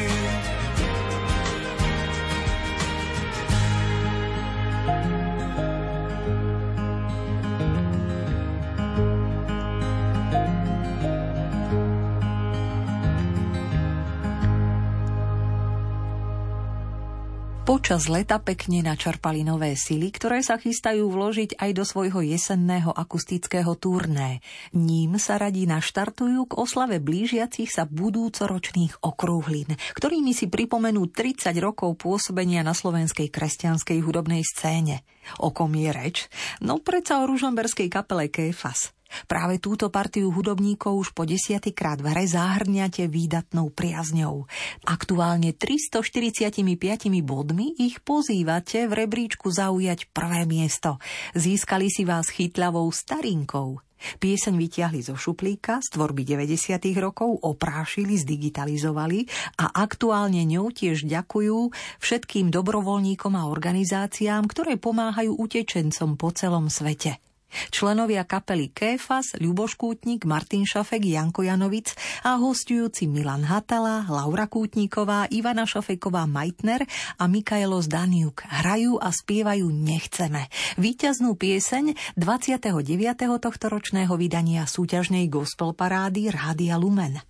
Speaker 1: Počas leta pekne načerpali nové sily, ktoré sa chystajú vložiť aj do svojho jesenného akustického turné. Ním sa radi naštartujú k oslave blížiacich sa budúcoročných okrúhlin, ktorými si pripomenú 30 rokov pôsobenia na slovenskej kresťanskej hudobnej scéne. O kom je reč? No predsa o ružomberskej kapele Kéfas. Práve túto partiu hudobníkov už po desiatýkrát v hre záhrňate výdatnou priazňou. Aktuálne 345 bodmi ich pozývate v rebríčku zaujať prvé miesto. Získali si vás chytľavou starinkou. Pieseň vytiahli zo šuplíka z tvorby 90. rokov, oprášili, zdigitalizovali a aktuálne ňou tiež ďakujú všetkým dobrovoľníkom a organizáciám, ktoré pomáhajú utečencom po celom svete. Členovia kapely Kéfas, Ľuboš Kútnik, Martin Šafek, Janko Janovic a hostujúci Milan Hatala, Laura Kútniková, Ivana Šafeková Majtner a Mikaelo Zdaniuk hrajú a spievajú Nechceme. Výťaznú pieseň 29. tohto ročného vydania súťažnej gospel parády Rádia Lumen.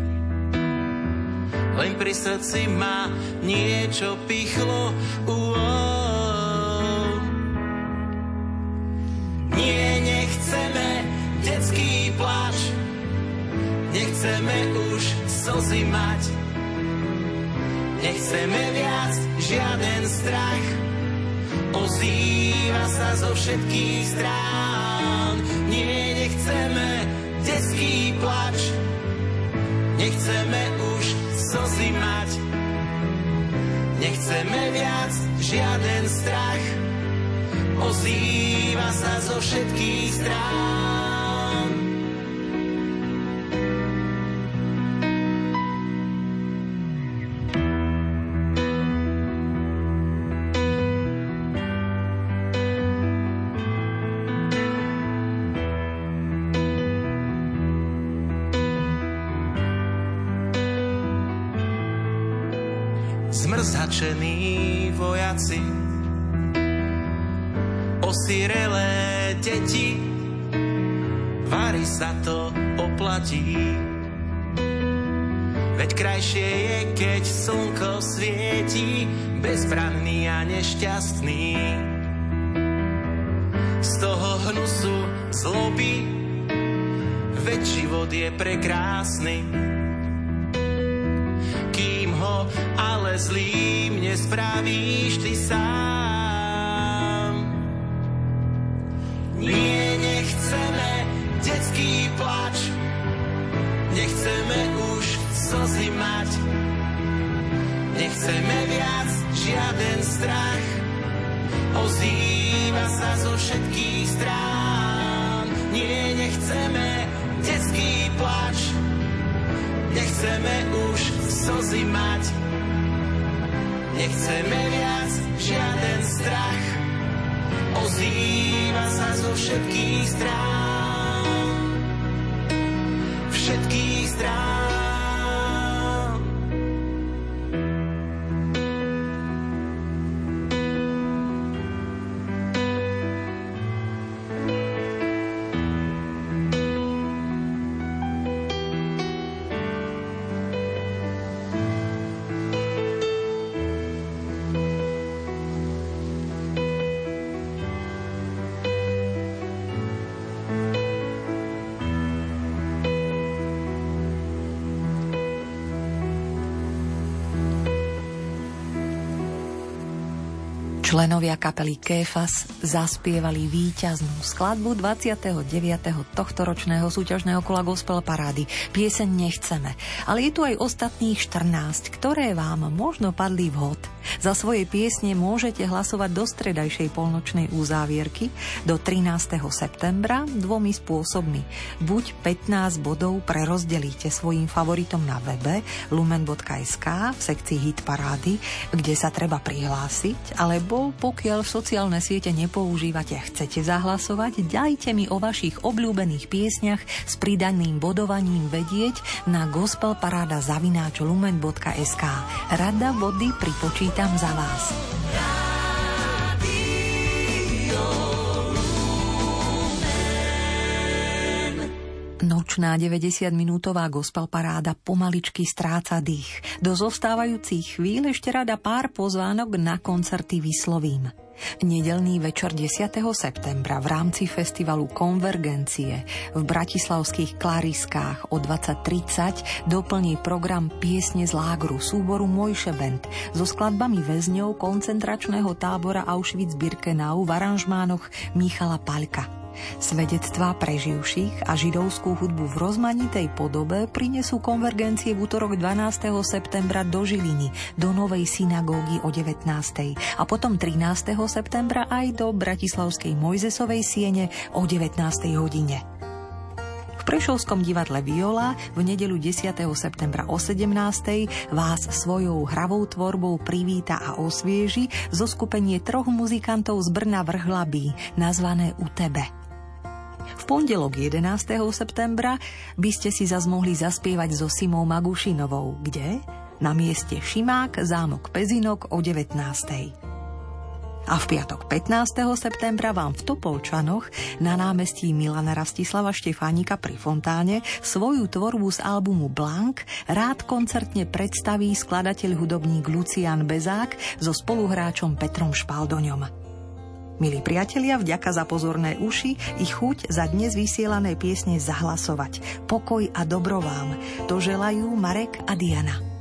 Speaker 15: len pri srdci ma niečo pichlo. Uo. Nie, nechceme detský pláč, nechceme už slzy mať. Nechceme viac žiaden strach, ozýva sa zo všetkých strán. Nie, nechceme detský plač, nechceme už slzy mať. Nechceme viac žiaden strach, ozýva sa zo všetkých strán. Zmrzačení vojaci, osirelé deti, vary sa to oplatí. Veď krajšie je, keď slnko svieti, bezbranný a nešťastný. Z toho hnusu zloby veď život je prekrásny. Ale zlým nespravíš ty sám. Nie, nechceme detský plač, nechceme už slzy mať, nechceme viac žiaden strach, ozýva sa zo všetkých strán. Nie, nechceme detský plač, nechceme už slzy mať, nechceme viac žiaden strach, ozýva sa zo všetkých strán. Všetkých strán.
Speaker 1: Členovia kapely Kéfas zaspievali víťaznú skladbu 29. tohto ročného súťažného kola Gospel Parády. Pieseň nechceme, ale je tu aj ostatných 14, ktoré vám možno padli vhod. Za svoje piesne môžete hlasovať do stredajšej polnočnej uzávierky do 13. septembra dvomi spôsobmi. Buď 15 bodov prerozdelíte svojim favoritom na webe lumen.sk v sekcii Hit Parády, kde sa treba prihlásiť, alebo pokiaľ sociálne siete nepoužívate, chcete zahlasovať, dajte mi o vašich obľúbených piesňach s pridaným bodovaním vedieť na gospelparada.lumen.sk Rada body pripočítať čítam za vás. Nočná 90-minútová gospel paráda pomaličky stráca dých. Do zostávajúcich chvíľ ešte rada pár pozvánok na koncerty vyslovím. Nedelný večer 10. septembra v rámci festivalu Konvergencie v bratislavských Klariskách o 20.30 doplní program Piesne z lágru súboru Mojše Band so skladbami väzňov koncentračného tábora Auschwitz-Birkenau v aranžmánoch Michala Paľka. Svedectvá preživších a židovskú hudbu v rozmanitej podobe prinesú konvergencie v útorok 12. septembra do Žiliny, do Novej synagógy o 19. a potom 13. septembra aj do Bratislavskej Mojzesovej siene o 19. hodine. V Prešovskom divadle Viola v nedelu 10. septembra o 17. vás svojou hravou tvorbou privíta a osvieži zo skupenie troch muzikantov z Brna Vrhlabí, nazvané U tebe. V pondelok 11. septembra by ste si zas mohli zaspievať so Simou Magušinovou. Kde? Na mieste Šimák, zámok Pezinok o 19. A v piatok 15. septembra vám v Topolčanoch na námestí Milana Rastislava Štefánika pri Fontáne svoju tvorbu z albumu Blank rád koncertne predstaví skladateľ hudobník Lucian Bezák so spoluhráčom Petrom Špaldoňom. Milí priatelia, vďaka za pozorné uši i chuť za dnes vysielané piesne zahlasovať. Pokoj a dobro vám. To želajú Marek a Diana.